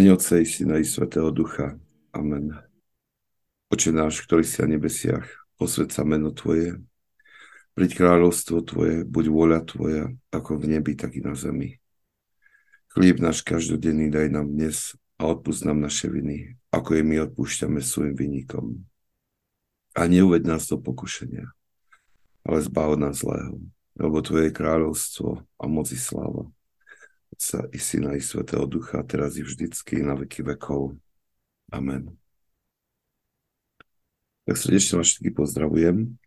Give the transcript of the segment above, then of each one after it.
Mene Otca i Syna i Svetého Ducha. Amen. Oče náš, ktorý si na nebesiach, posved sa meno Tvoje, príď kráľovstvo Tvoje, buď vôľa Tvoja, ako v nebi, tak i na zemi. Chlieb náš každodenný daj nám dnes a odpúsť nám naše viny, ako je my odpúšťame svojim vynikom. A neuved nás do pokušenia, ale zbav nás zlého, lebo Tvoje kráľovstvo a moci sláva Otca i Syna i Svetého Ducha, teraz i vždycky, na veky vekov. Amen. Tak srdečne vás všetky pozdravujem.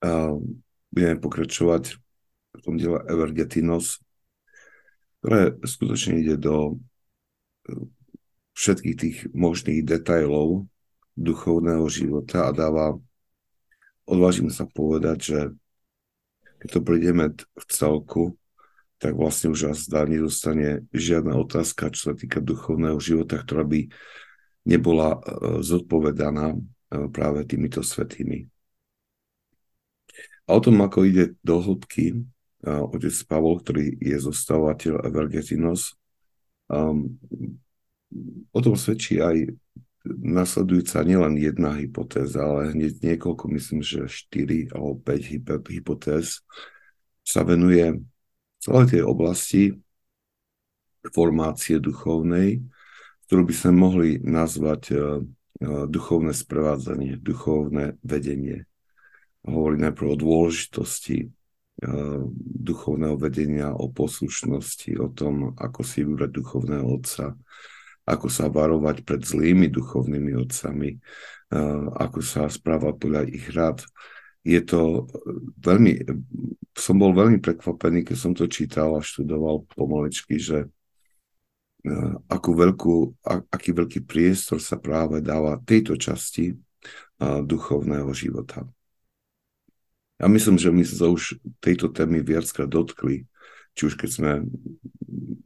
A budeme pokračovať v tom diele Evergetinos, ktoré skutočne ide do e, všetkých tých možných detajlov duchovného života a dáva, odvážim sa povedať, že keď to prídeme v celku, tak vlastne už zdá, nedostane žiadna otázka, čo sa týka duchovného života, ktorá by nebola e, zodpovedaná e, práve týmito svetými. A o tom, ako ide do hĺbky e, otec Pavol, ktorý je zostávateľ Evergetinos, um, o tom svedčí aj nasledujúca nielen jedna hypotéza, ale hneď niekoľko, myslím, že 4 alebo 5 hypotéz sa venuje celej tej oblasti formácie duchovnej, ktorú by sme mohli nazvať uh, duchovné sprevádzanie, duchovné vedenie. Hovorí najprv o dôležitosti uh, duchovného vedenia, o poslušnosti, o tom, ako si vybrať duchovného otca, ako sa varovať pred zlými duchovnými otcami, ako sa správať podľa ich rád, je to veľmi, som bol veľmi prekvapený, keď som to čítal a študoval pomaličky, že e, akú veľkú, aký veľký priestor sa práve dáva tejto časti e, duchovného života. Ja myslím, že my sa už tejto témy viackrát dotkli, či už keď sme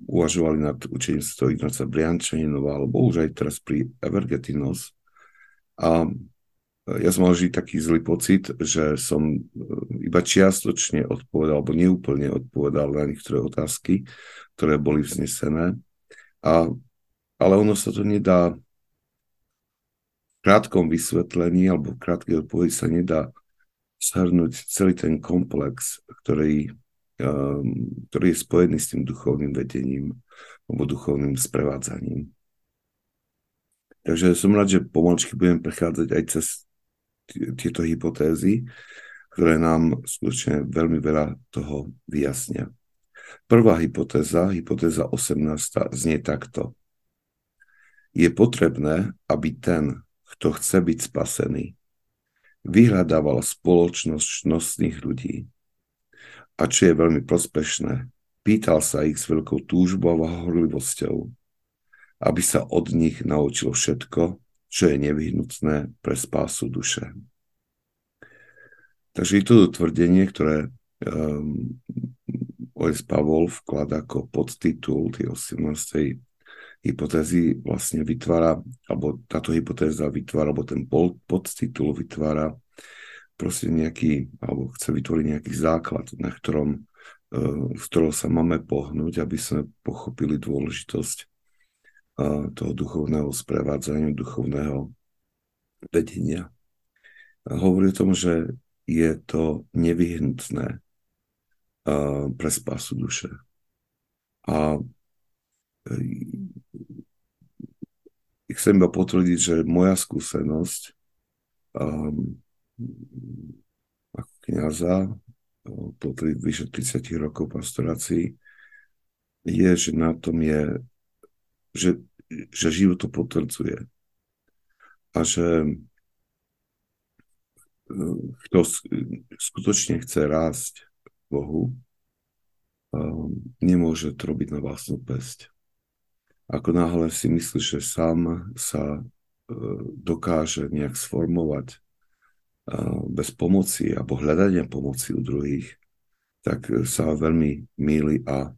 uvažovali nad učením sa Ignáca Briančaninova, alebo už aj teraz pri Evergetinos. A ja som mal vždy taký zlý pocit, že som e, iba čiastočne odpovedal, alebo neúplne odpovedal na niektoré otázky, ktoré boli vznesené. A, ale ono sa to nedá v krátkom vysvetlení alebo v krátkej odpovedi sa nedá shrnúť celý ten komplex, ktorý, um, ktorý je spojený s tým duchovným vedením alebo duchovným sprevádzaním. Takže som rád, že pomaličky budem prechádzať aj cez tieto hypotézy, ktoré nám skutočne veľmi veľa toho vyjasnia. Prvá hypotéza, hypotéza 18, znie takto. Je potrebné, aby ten, kto chce byť spasený, vyhľadával spoločnosť nosných ľudí. A čo je veľmi prospešné, pýtal sa ich s veľkou túžbou a horlivosťou, aby sa od nich naučil všetko, čo je nevyhnutné pre spásu duše. Takže je to tvrdenie, ktoré um, OS Pavol vklada ako podtitul tej 18. hypotézy vlastne vytvára, alebo táto hypotéza vytvára, alebo ten podtitul vytvára proste nejaký, alebo chce vytvoriť nejaký základ, na ktorom, uh, z ktorého sa máme pohnúť, aby sme pochopili dôležitosť toho duchovného sprevádzania, duchovného vedenia. Hovorí o tom, že je to nevyhnutné pre spásu duše. A e, chcem iba potvrdiť, že moja skúsenosť um, ako kniaza po vyše 30 rokov pastorácii je, že na tom je že, že život to potvrdzuje. A že eh, kto skutočne chce rásť Bohu, eh, nemôže to robiť na vlastnú pesť. Ako náhle si myslí, že sám sa eh, dokáže nejak sformovať bez pomoci alebo hľadania pomoci u druhých, tak sa veľmi míli a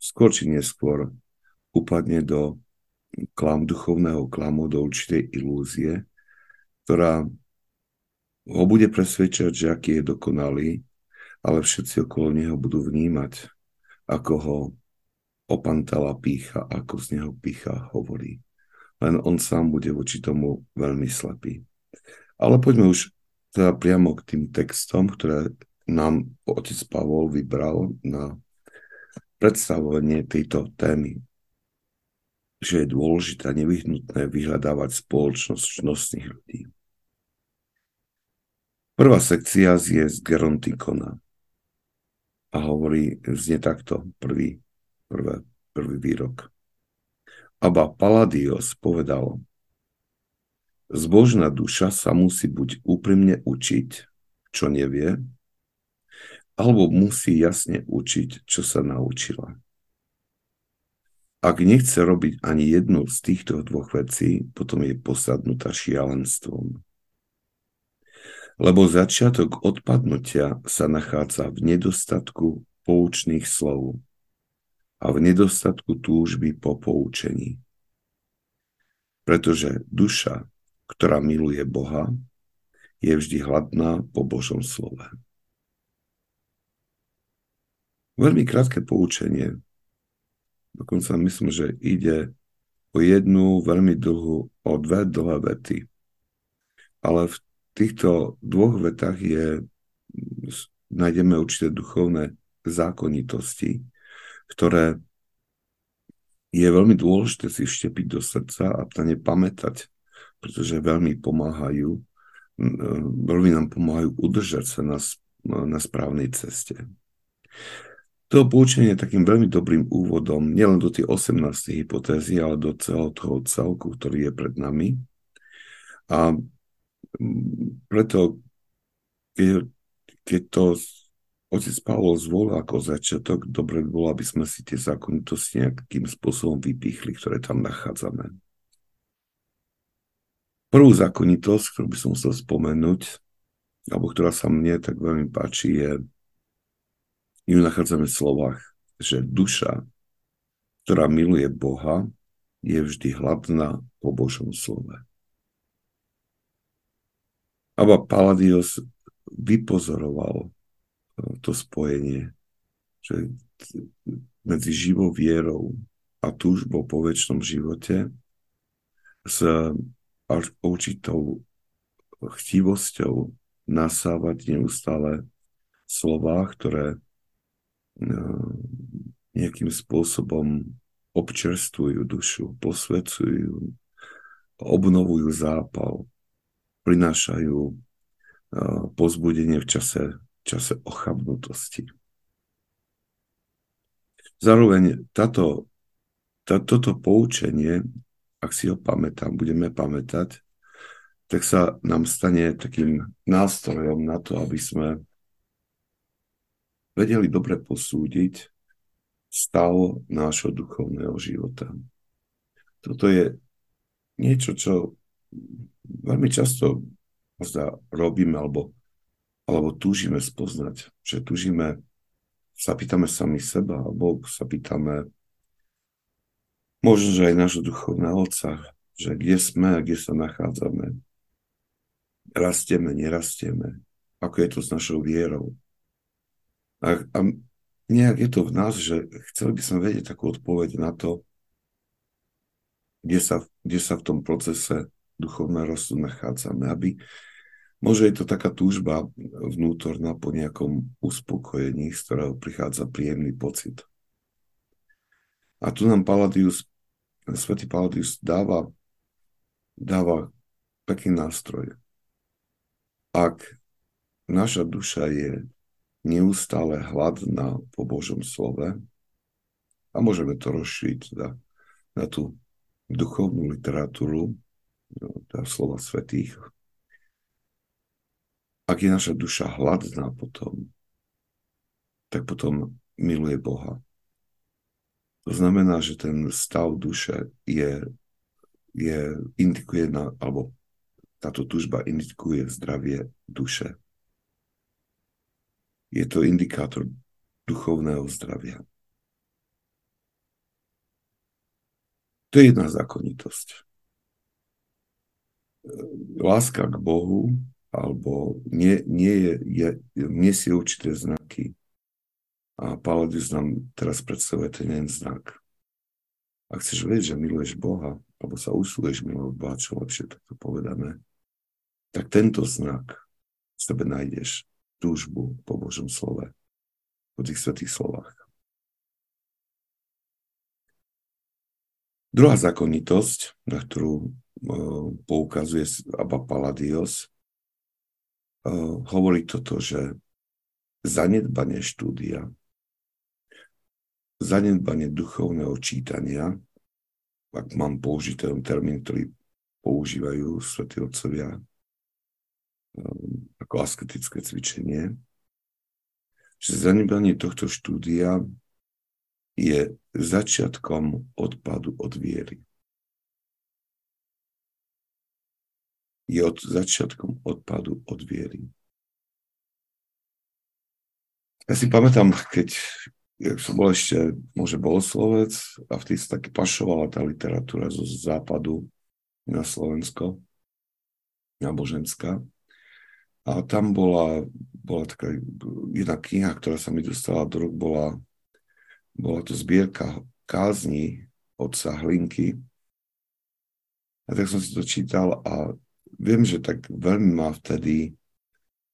skôr či neskôr upadne do klam, duchovného klamu, do určitej ilúzie, ktorá ho bude presvedčať, že aký je dokonalý, ale všetci okolo neho budú vnímať, ako ho opantala pícha, ako z neho pícha hovorí. Len on sám bude voči tomu veľmi slepý. Ale poďme už teda priamo k tým textom, ktoré nám otec Pavol vybral na predstavovanie tejto témy. Že je dôležité a nevyhnutné vyhľadávať spoločnosť nosných ľudí. Prvá sekcia je z Gerontikona a hovorí, znie takto, prvý, prvé, prvý výrok. Aba Paladios povedal, zbožná duša sa musí buď úprimne učiť, čo nevie, alebo musí jasne učiť, čo sa naučila. Ak nechce robiť ani jednu z týchto dvoch vecí, potom je posadnutá šialenstvom lebo začiatok odpadnutia sa nachádza v nedostatku poučných slov a v nedostatku túžby po poučení. Pretože duša, ktorá miluje Boha, je vždy hladná po Božom slove. Veľmi krátke poučenie. Dokonca myslím, že ide o jednu veľmi dlhú, o dve dlhé vety. Ale v týchto dvoch vetách je, nájdeme určité duchovné zákonitosti, ktoré je veľmi dôležité si vštepiť do srdca a ne pamätať, pretože veľmi pomáhajú, veľmi nám pomáhajú udržať sa na, na správnej ceste. To poučenie je takým veľmi dobrým úvodom nielen do tej 18. hypotézy, ale do celého toho celku, ktorý je pred nami. A preto, keď, keď to otec Pavol zvolil ako začiatok, dobre by bolo, aby sme si tie zákonitosti nejakým spôsobom vypichli, ktoré tam nachádzame. Prvú zákonitosť, ktorú by som musel spomenúť, alebo ktorá sa mne tak veľmi páči, je, ju nachádzame v slovách, že duša, ktorá miluje Boha, je vždy hladná po Božom slove. Aba Palladios vypozoroval eh, to spojenie, že medzi živou vierou a túžbou po väčšnom živote s určitou chtivosťou nasávať neustále slová, ktoré nejakým spôsobom občerstvujú dušu, posvedcujú, obnovujú zápal, prinášajú uh, pozbudenie v čase, čase ochabnutosti. Zároveň táto, tá, toto poučenie, ak si ho pamätám, budeme pamätať, tak sa nám stane takým nástrojom na to, aby sme vedeli dobre posúdiť stav nášho duchovného života. Toto je niečo, čo veľmi často možda robíme alebo, alebo túžime spoznať, že túžime, sa pýtame sami seba, alebo sa pýtame možno, že aj nášho duchovného otca, že kde sme a kde sa nachádzame. Rastieme, nerastieme. Ako je to s našou vierou. A, a nejak je to v nás, že chceli by sme vedieť takú odpoveď na to, kde sa, kde sa v tom procese duchovná rostu nachádzame, aby Môže je to taká túžba vnútorná po nejakom uspokojení, z ktorého prichádza príjemný pocit. A tu nám Paladius, svätý Paladius dáva, dáva pekný nástroj. Ak naša duša je neustále hladná po Božom slove, a môžeme to rozšíriť teda na tú duchovnú literatúru, teda slova svetých. Ak je naša duša hladná potom, tak potom miluje Boha. To znamená, že ten stav duše je, je indikuje na, alebo táto tužba indikuje zdravie duše. Je to indikátor duchovného zdravia. To je jedna zákonitosť láska k Bohu alebo nie, nie je, je, nesie určité znaky. A Palladius nám teraz predstavuje ten jeden znak. ak chceš vedieť, že miluješ Boha, alebo sa usiluješ milovať Boha, čo lepšie to povedané, tak tento znak v sebe nájdeš túžbu po Božom slove, po tých svetých slovách. Druhá zákonitosť, na ktorú uh, poukazuje Abba Paladios, uh, hovorí toto, že zanedbanie štúdia, zanedbanie duchovného čítania, ak mám použiť ten termín, ktorý používajú svätí otcovia ako asketické cvičenie, že zanedbanie tohto štúdia je začiatkom odpadu od viery. Je od začiatkom odpadu od viery. Ja si pamätám, keď jak som bol ešte, môže bohoslovec a vtedy sa taky pašovala tá literatúra zo západu na Slovensko, náboženská. A tam bola, bola taká jedna kniha, ktorá sa mi dostala do rúk, bola bola to zbierka kázni otca Hlinky. A tak som si to čítal a viem, že tak veľmi ma vtedy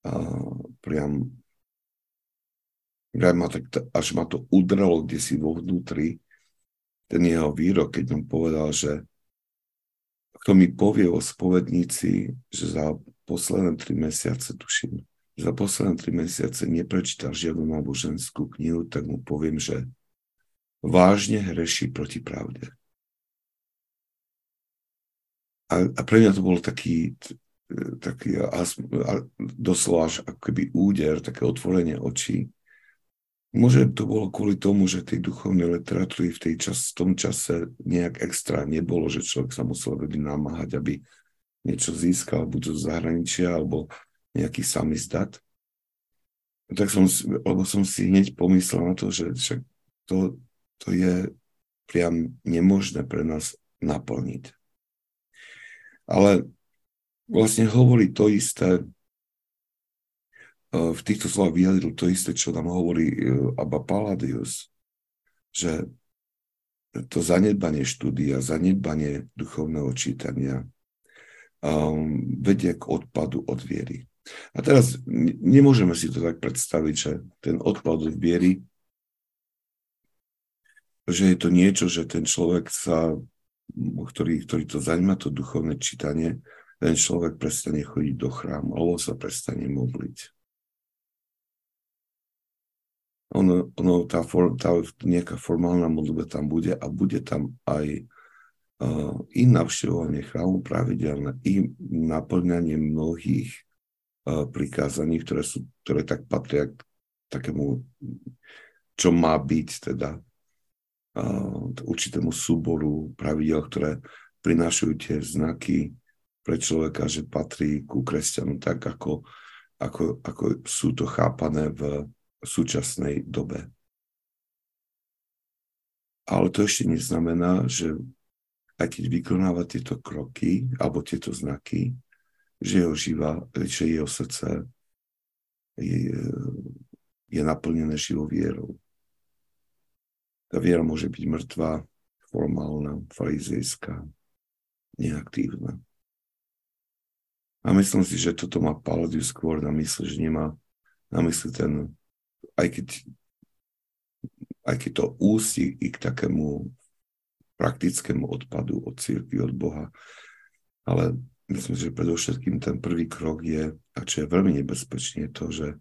uh, priam ma tak, až ma to udrelo kde si vo vnútri ten jeho výrok, keď on povedal, že kto mi povie o spovedníci, že za posledné tri mesiace, tuším, za posledné tri mesiace neprečítal žiadnu náboženskú knihu, tak mu poviem, že vážne hreší proti pravde. A, a pre mňa to bol taký, taký doslova až ako keby úder, také otvorenie očí. Môže to bolo kvôli tomu, že tej duchovnej literatúry v, tej čas, v tom čase nejak extra nebolo, že človek sa musel veľmi namáhať, aby niečo získal, buď zo zahraničia, alebo nejaký samizdat. Tak som, lebo som si hneď pomyslel na to, že však to, to je priam nemožné pre nás naplniť. Ale vlastne hovorí to isté, v týchto slovách vyjadril to isté, čo nám hovorí e, Abba Palladius, že to zanedbanie štúdia, zanedbanie duchovného čítania um, vedie k odpadu od viery. A teraz nemôžeme si to tak predstaviť, že ten odpad od viery že je to niečo, že ten človek sa, ktorý, ktorý to zaujíma, to duchovné čítanie, ten človek prestane chodiť do chrámu, alebo sa prestane modliť. Ono, ono tá, for, tá nejaká formálna modlitba tam bude a bude tam aj uh, i navštevovanie chrámu pravidelné, i naplňanie mnohých uh, prikázaní, ktoré, sú, ktoré tak patria k takému, čo má byť teda určitému súboru pravidel, ktoré prinášajú tie znaky pre človeka, že patrí ku kresťanu tak, ako, ako, ako sú to chápané v súčasnej dobe. Ale to ešte neznamená, že aj keď vykonáva tieto kroky alebo tieto znaky, že jeho, živa, že jeho srdce je, je naplnené živou vierou. Tá viera môže byť mŕtva, formálna, farizejská, neaktívna. A myslím si, že toto má Paladiu skôr na mysli, že nemá na mysli ten, aj keď, aj keď to ústi i k takému praktickému odpadu od církvy, od Boha, ale myslím, že predovšetkým ten prvý krok je, a čo je veľmi nebezpečné, to, že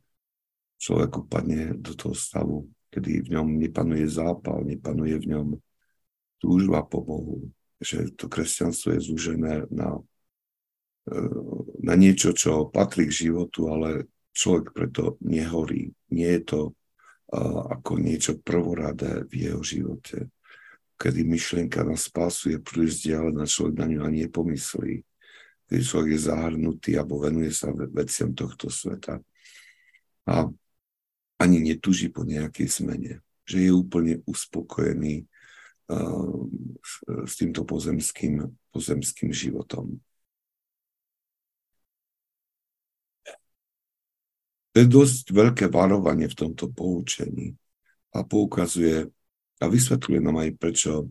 človek upadne do toho stavu kedy v ňom nepanuje zápal, nepanuje v ňom túžba po Bohu, že to kresťanstvo je zúžené na, e, na niečo, čo patrí k životu, ale človek preto nehorí. Nie je to ako niečo prvoradé v jeho živote, kedy myšlienka na spásu je príliš vzdialená, človek na ňu ani nepomyslí, kedy človek je zahrnutý alebo venuje sa veciam tohto sveta. A ani netuží po nejakej zmene, že je úplne uspokojený uh, s, s týmto pozemským, pozemským životom. To je dosť veľké varovanie v tomto poučení a poukazuje a vysvetľuje nám aj, prečo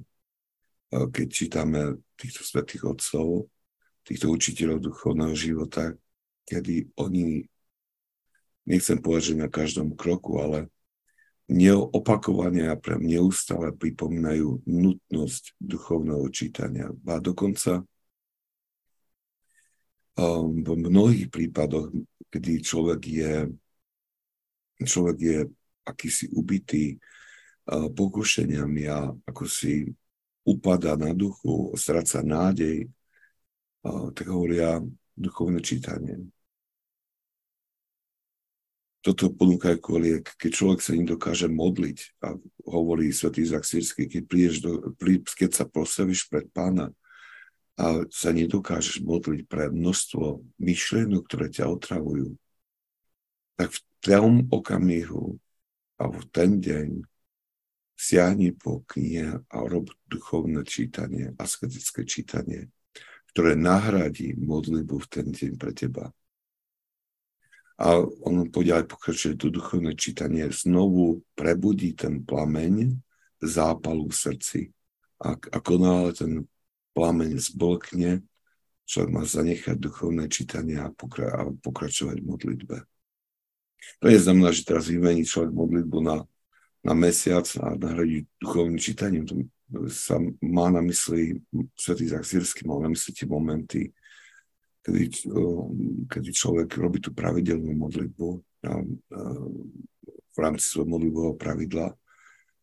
keď čítame týchto svetých otcov, týchto učiteľov duchovného života, kedy oni, nechcem povedať, že na každom kroku, ale neopakovane a pre neustále pripomínajú nutnosť duchovného čítania. A dokonca um, v mnohých prípadoch, kedy človek je, človek je akýsi ubitý uh, pokušeniami a ako si upada na duchu, stráca nádej, tak hovoria duchovné čítanie. Toto ponúkajú kvôli, keď človek sa nedokáže modliť a hovorí svätý Izak keď, prídeš do, keď sa postavíš pred pána a sa nedokážeš modliť pre množstvo myšlienok, ktoré ťa otravujú, tak v tom okamihu a v ten deň siahni po knihe a rob duchovné čítanie, asketické čítanie, ktoré nahradí modlitbu v ten deň pre teba a on ďalej pokračuje to duchovné čítanie, znovu prebudí ten plameň zápalu v srdci. A ako náhle ten plameň zblkne, človek má zanechať duchovné čítanie a, pokra- a pokračovať v modlitbe. To je znamená, že teraz vymení človek modlitbu na, na mesiac a nahradí duchovným čítaním. To sa má na mysli, svätý Zaksírsky mal na mysli tie momenty, kedy, kedy človek robí tú pravidelnú modlitbu a, a, v rámci svojho modlitbového pravidla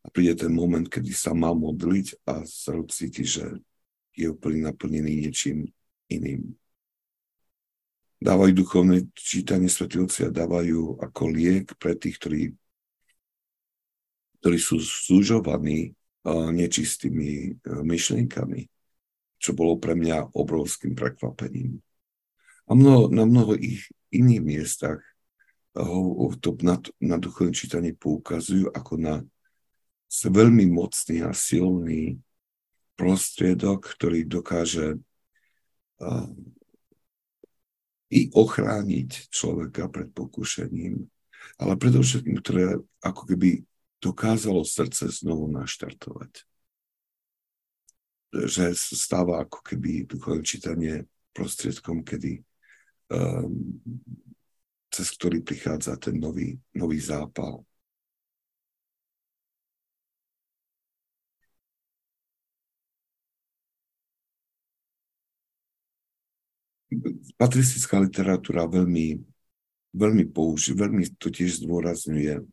a príde ten moment, kedy sa má modliť a sa cíti, že je úplne naplnený niečím iným. Dávajú duchovné čítanie svetí a dávajú ako liek pre tých, ktorí, ktorí sú súžovaní nečistými myšlienkami, čo bolo pre mňa obrovským prekvapením. A mnoho, na mnoho ich iných miestach ho, to na, na duchovné čítanie poukazujú ako na veľmi mocný a silný prostriedok, ktorý dokáže i ochrániť človeka pred pokušením, ale predovšetkým, ktoré ako keby dokázalo srdce znovu naštartovať. Že stáva ako keby duchovné čítanie prostriedkom, kedy um, cez ktorý prichádza ten nový, nový zápal. Patristická literatúra veľmi, veľmi použí, veľmi to tiež zdôrazňuje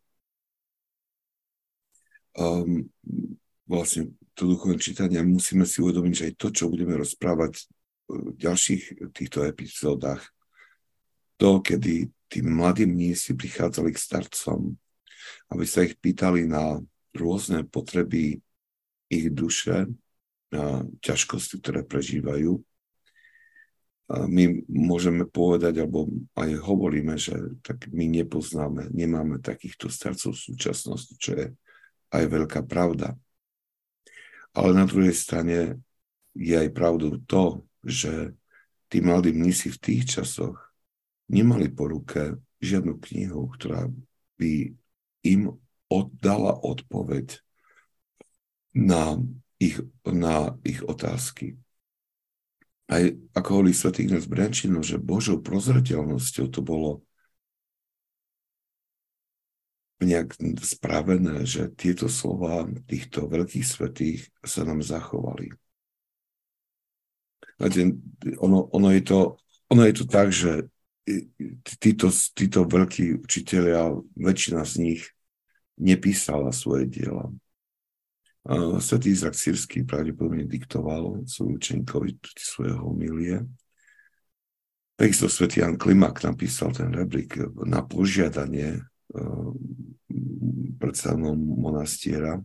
um, vlastne to duchovné čítanie musíme si uvedomiť, že aj to, čo budeme rozprávať v ďalších týchto epizódach, to, kedy tí mladí mnísi prichádzali k starcom, aby sa ich pýtali na rôzne potreby ich duše, na ťažkosti, ktoré prežívajú. My môžeme povedať, alebo aj hovoríme, že tak my nepoznáme, nemáme takýchto starcov súčasnosti, čo je aj veľká pravda. Ale na druhej strane je aj pravdou to, že tí mladí mnisi v tých časoch nemali po ruke žiadnu knihu, ktorá by im oddala odpoveď na ich, na ich otázky. Aj ako hovorí svätý Ignác Brančino, že Božou prozreteľnosťou to bolo nejak spravené, že tieto slova týchto veľkých svetých sa nám zachovali. Ono, ono, je to, ono je to tak, že títo, títo veľkí učiteľia, väčšina z nich nepísala svoje diela. Svetý Izak Sírsky pravdepodobne diktoval svojmu učeníkovi svoje homilie. Takisto svätý Jan Klimak napísal ten rebrík na požiadanie predstavnom monastiera,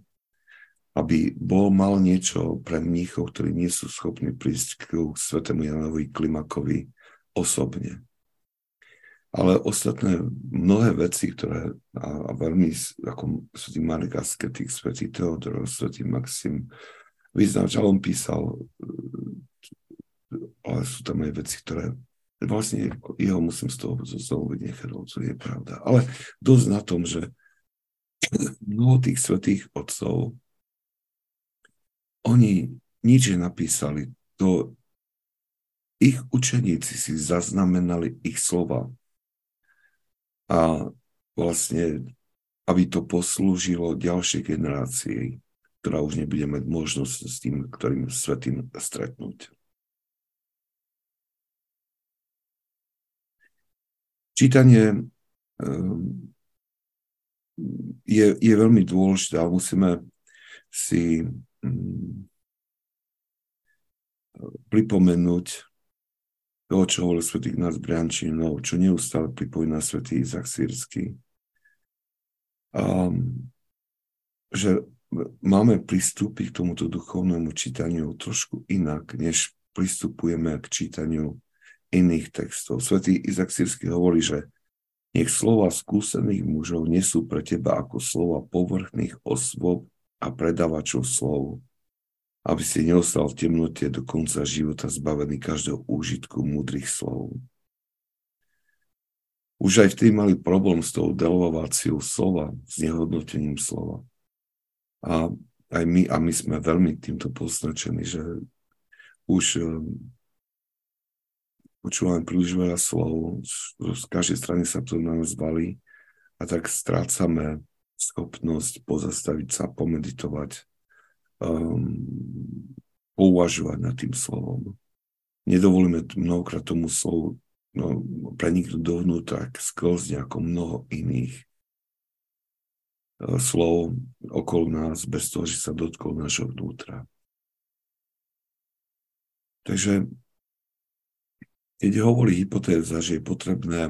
aby bol mal niečo pre mníchov, ktorí nie sú schopní prísť k svetému Janovi Klimakovi osobne ale ostatné mnohé veci, ktoré a, a veľmi, ako svetý Marek Asketik, svetý Teodor, svetý Maxim, vyznač, on písal, ale sú tam aj veci, ktoré vlastne jeho musím z toho znovu vynechať, to je pravda. Ale dosť na tom, že mnoho tých svetých otcov, oni nič napísali. To ich učeníci si zaznamenali ich slova. A vlastne, aby to poslúžilo ďalšej generácii, ktorá už nebude mať možnosť s tým, ktorým svetým stretnúť. Čítanie ehm, je, je veľmi dôležité, ale musíme si mm, pripomenúť to, čo hovoril svätý Ignác Briančinov, čo neustále pripomína svätý Izak Sírsky. Um, že máme pristúpiť k tomuto duchovnému čítaniu trošku inak, než pristupujeme k čítaniu iných textov. Svetý Izak Sírsky hovorí, že nech slova skúsených mužov nesú pre teba ako slova povrchných osôb a predávačov slov, aby si neostal v temnote do konca života zbavený každého úžitku múdrych slov. Už aj vtedy mali problém s tou delováciou slova, s nehodnotením slova. A aj my, a my sme veľmi týmto poznačení, že už počúvame príliš veľa slov, z každej strany sa to na nás valí a tak strácame schopnosť pozastaviť sa, pomeditovať, um, pouvažovať nad tým slovom. Nedovolíme mnohokrát tomu slovu no, preniknúť dovnútra, sklzne ako mnoho iných uh, slov okolo nás, bez toho, že sa dotkol nášho vnútra. Takže keď hovorí hypotéza, že je potrebné,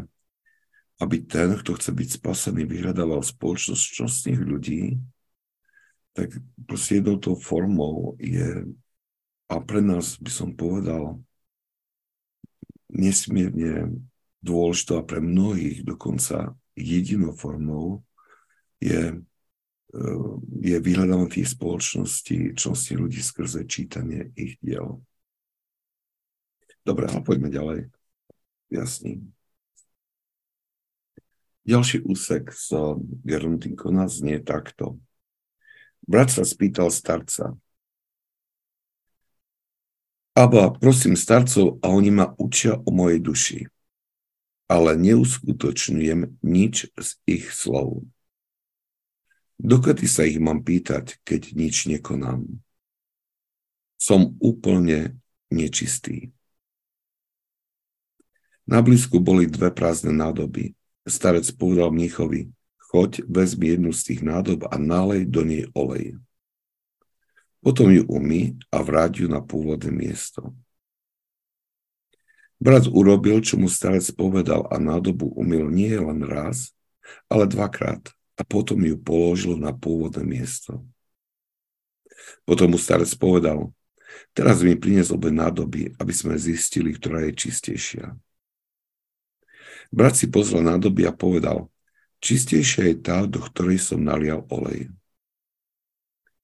aby ten, kto chce byť spasený, vyhľadával spoločnosť čnostných ľudí, tak proste jednou tou formou je, a pre nás by som povedal, nesmierne dôležitá pre mnohých dokonca jedinou formou je, eh, je vyhľadávanie tých spoločností, čnosti ľudí skrze čítanie ich diel. Dobre, ale poďme ďalej. Jasný. Ďalší úsek z Geruntinkona znie takto. Brat sa spýtal starca. Aba, prosím starcov a oni ma učia o mojej duši, ale neuskutočňujem nič z ich slov. Dokedy sa ich mám pýtať, keď nič nekonám? Som úplne nečistý. Na blízku boli dve prázdne nádoby. Starec povedal mníchovi, choď, vezmi jednu z tých nádob a nálej do nej olej. Potom ju umy a vráť ju na pôvodné miesto. Brat urobil, čo mu starec povedal a nádobu umil nie len raz, ale dvakrát a potom ju položil na pôvodné miesto. Potom mu starec povedal, teraz mi prinies obe nádoby, aby sme zistili, ktorá je čistejšia. Brat si pozrel na doby a povedal, čistejšia je tá, do ktorej som nalial olej.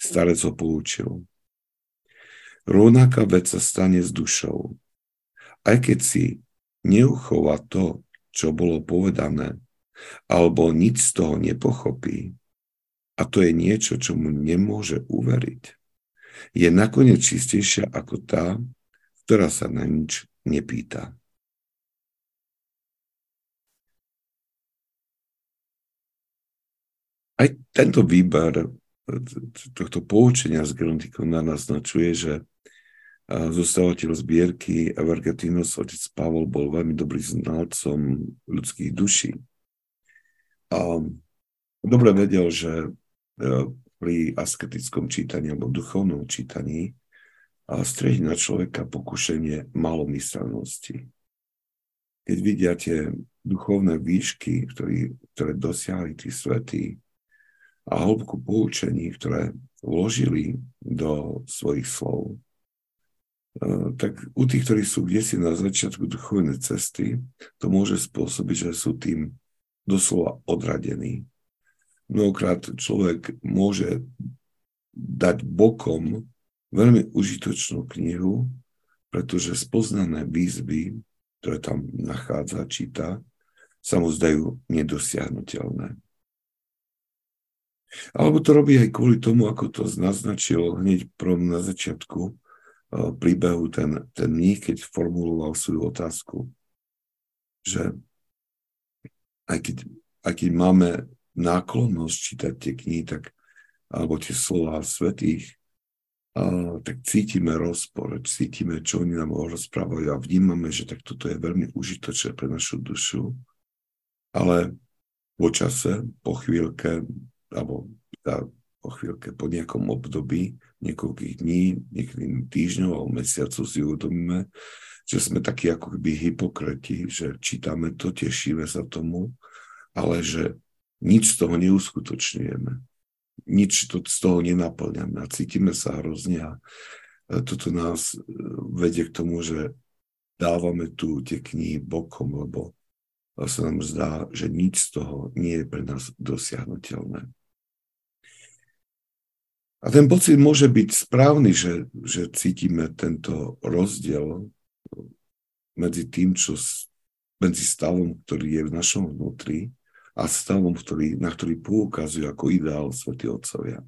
Starec ho poučil. Rovnaká vec sa stane s dušou. Aj keď si neuchová to, čo bolo povedané, alebo nič z toho nepochopí, a to je niečo, čo mu nemôže uveriť, je nakoniec čistejšia ako tá, ktorá sa na nič nepýta. Aj tento výber tohto poučenia z Grantikona naznačuje, že zostávateľ zbierky Evergetinos, otec Pavol, bol veľmi dobrý znalcom ľudských duší. A dobre vedel, že e, pri asketickom čítaní alebo duchovnom čítaní strieť na človeka pokušenie malomyselnosti. Keď vidia tie duchovné výšky, ktorý, ktoré dosiahli tí svetí, a hĺbku poučení, ktoré vložili do svojich slov, e, tak u tých, ktorí sú kde si na začiatku duchovnej cesty, to môže spôsobiť, že sú tým doslova odradení. Mnohokrát človek môže dať bokom veľmi užitočnú knihu, pretože spoznané výzvy, ktoré tam nachádza, číta, sa mu zdajú nedosiahnutelné. Alebo to robí aj kvôli tomu, ako to naznačil hneď prom na začiatku, príbehu ten, ten mních, keď formuloval svoju otázku, že aj keď, aj keď máme náklonnosť čítať tie knihy, tak, alebo tie slova svetých, a, tak cítime rozpor, cítime, čo oni nám rozprávajú a vnímame, že tak toto je veľmi užitočné pre našu dušu. Ale po čase, po chvíľke, alebo tá, po chvíľke, po nejakom období, niekoľkých dní, niektorým týždňov alebo mesiacov si uvedomíme, že sme takí ako keby hypokreti, že čítame to, tešíme sa tomu, ale že nič z toho neuskutočňujeme. Nič to, z toho nenaplňame a cítime sa hrozne a toto nás e, vedie k tomu, že dávame tu tie knihy bokom, lebo sa nám zdá, že nič z toho nie je pre nás dosiahnutelné. A ten pocit môže byť správny, že, že cítime tento rozdiel medzi tým, čo, medzi stavom, ktorý je v našom vnútri a stavom, ktorý, na ktorý poukazujú ako ideál svätí Otcovia.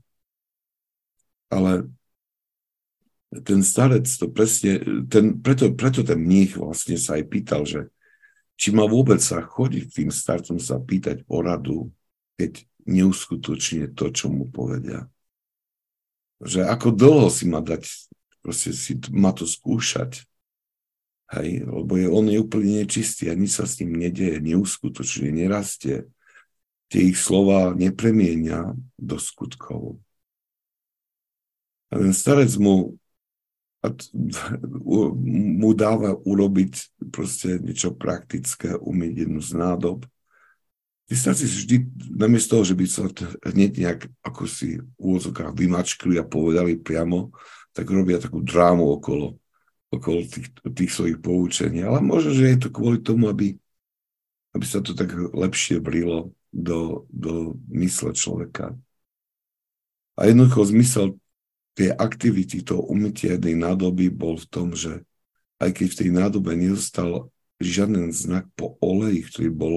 Ale ten starec to presne, ten, preto, preto ten mních vlastne sa aj pýtal, že či má vôbec sa chodiť tým starcom sa pýtať o radu, keď neuskutočne to, čo mu povedia že ako dlho si má dať, proste si má to skúšať. Hej, lebo je, on je úplne nečistý a nič sa s ním nedeje, neuskutočne, nerastie. Tie ich slova nepremienia do skutkov. A ten starec mu, mu dáva urobiť proste niečo praktické, umieť jednu z nádob, Tí si vždy, namiesto toho, že by sa hneď nejak ako si úvodzokách vymačkli a povedali priamo, tak robia takú drámu okolo, okolo tých, tých svojich poučení. Ale možno, že je to kvôli tomu, aby, aby sa to tak lepšie vrilo do, do mysle človeka. A jednoducho zmysel tie aktivity, toho umytia jednej nádoby bol v tom, že aj keď v tej nádobe nezostal žiaden znak po oleji, ktorý bol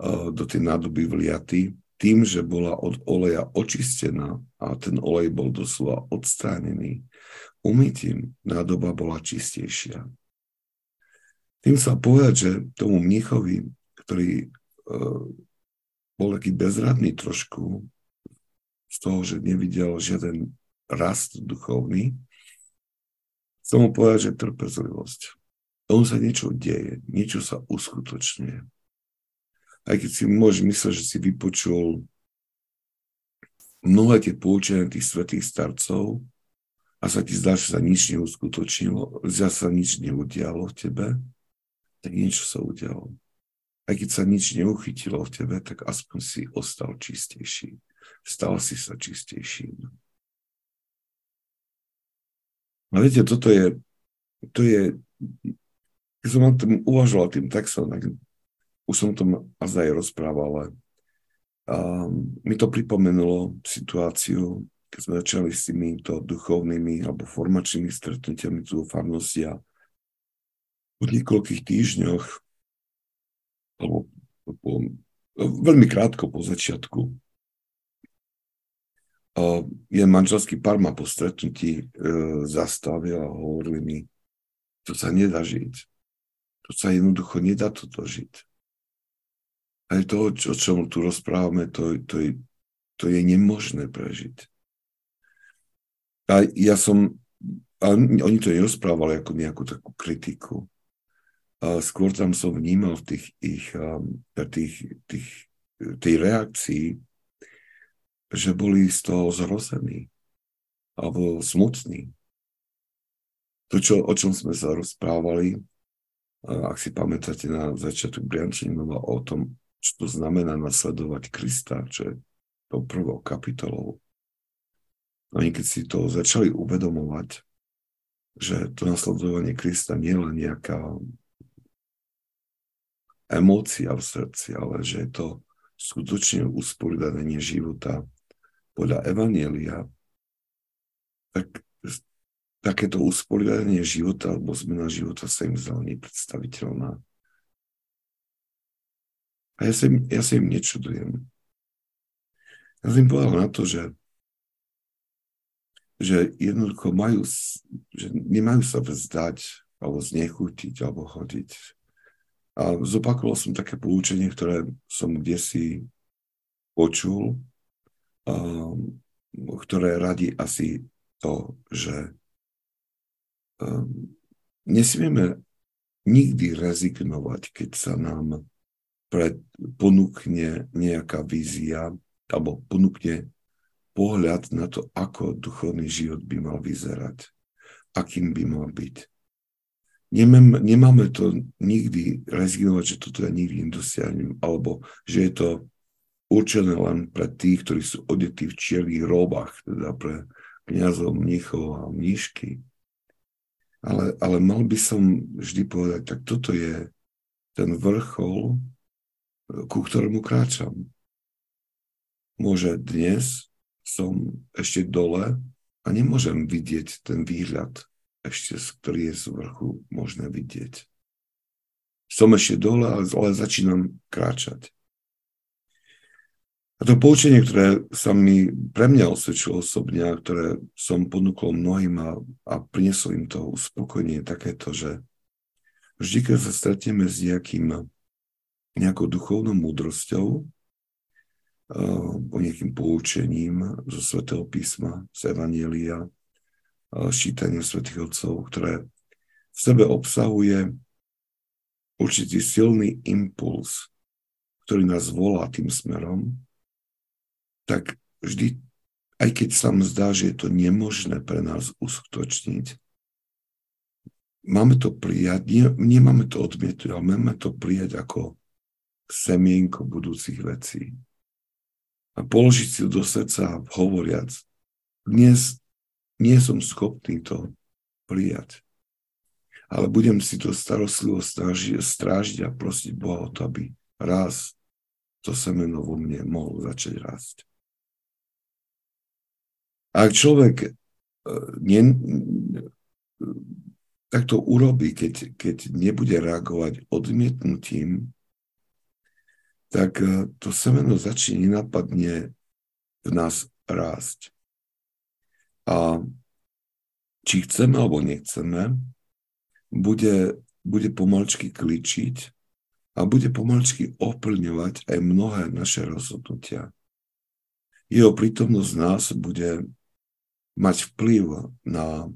do tej nádoby vliaty tým, že bola od oleja očistená a ten olej bol doslova odstránený. Umytím nádoba bola čistejšia. Tým sa povedať, že tomu mnichovi, ktorý uh, bol taký bezradný trošku z toho, že nevidel žiaden rast duchovný, chcem mu povedať, že trpezlivosť. Tomu sa niečo deje, niečo sa uskutočňuje aj keď si môžeš mysleť, že si vypočul mnohé tie poučenia tých svetých starcov a sa ti zdá, že sa nič neuskutočnilo, že sa nič neudialo v tebe, tak niečo sa udialo. Aj keď sa nič neuchytilo v tebe, tak aspoň si ostal čistejší. Stal si sa čistejší. A viete, toto je, to je, keď som uvažoval tým textom, tak už som to aj rozprával, ale um, mi to pripomenulo situáciu, keď sme začali s týmito duchovnými alebo formačnými stretnutiami tu farnosti a po niekoľkých týždňoch, alebo po, veľmi krátko po začiatku, uh, je manželský pár ma po stretnutí uh, zastavil a hovorili mi, to sa nedá žiť. To sa jednoducho nedá toto žiť aj to, o čom tu rozprávame, to, to, je, to je nemožné prežiť. A ja som, a oni to nerozprávali ako nejakú takú kritiku. A skôr tam som vnímal v tých ich, tých, tých, tej reakcii, že boli z toho zrození alebo smutní. To, čo, o čom sme sa rozprávali, ak si pamätáte na začiatok Briančinova o tom, čo to znamená nasledovať Krista, čo je tou prvou kapitolou. Oni keď si to začali uvedomovať, že to nasledovanie Krista nie je len nejaká emócia v srdci, ale že je to skutočne usporiadanie života podľa Evanielia, tak takéto usporiadanie života alebo zmena života sa im zdala nepredstaviteľná. Ja sa im, ja sa im nečudujem. Ja som im povedal na to, že že jednoducho majú, že nemajú sa vzdať alebo znechutiť, alebo chodiť. A zopakoval som také poučenie, ktoré som kde si počul, um, ktoré radí asi to, že um, nesmieme nikdy rezignovať, keď sa nám pred, ponúkne nejaká vízia alebo ponúkne pohľad na to, ako duchovný život by mal vyzerať, akým by mal byť. Nemám, nemáme to nikdy rezignovať, že toto ja nikdy nedosiahnem, alebo že je to určené len pre tých, ktorí sú odetí v čiernych robách, teda pre kniazov, mnichov a mníšky. Ale, ale mal by som vždy povedať, tak toto je ten vrchol, ku ktorému kráčam. Môže dnes som ešte dole a nemôžem vidieť ten výhľad, ešte ktorý je z vrchu možné vidieť. Som ešte dole, ale, začínam kráčať. A to poučenie, ktoré sa mi pre mňa osvedčilo osobne a ktoré som ponúkol mnohým a, a priniesol im to uspokojenie, je takéto, že vždy, keď sa stretneme s nejakým, nejakou duchovnou múdrosťou, o nejakým poučením zo svätého písma, z Evanielia, šítania svätých Otcov, ktoré v sebe obsahuje určitý silný impuls, ktorý nás volá tým smerom, tak vždy, aj keď sa nám zdá, že je to nemožné pre nás uskutočniť, máme to prijať, nie, nemáme to odmietnúť, ale máme to prijať ako semienko budúcich vecí a položiť si do srdca hovoriac, dnes nie som schopný to prijať. Ale budem si to starostlivo strážiť, a prosiť Boha o to, aby raz to semeno vo mne mohlo začať rásť. Ak človek ne, tak to urobí, keď, keď nebude reagovať odmietnutím, tak e, to semeno začne nenapadne v nás rásť. A či chceme alebo nechceme, bude, bude pomalčky kličiť a bude pomalčky oplňovať aj mnohé naše rozhodnutia. Jeho prítomnosť nás bude mať vplyv na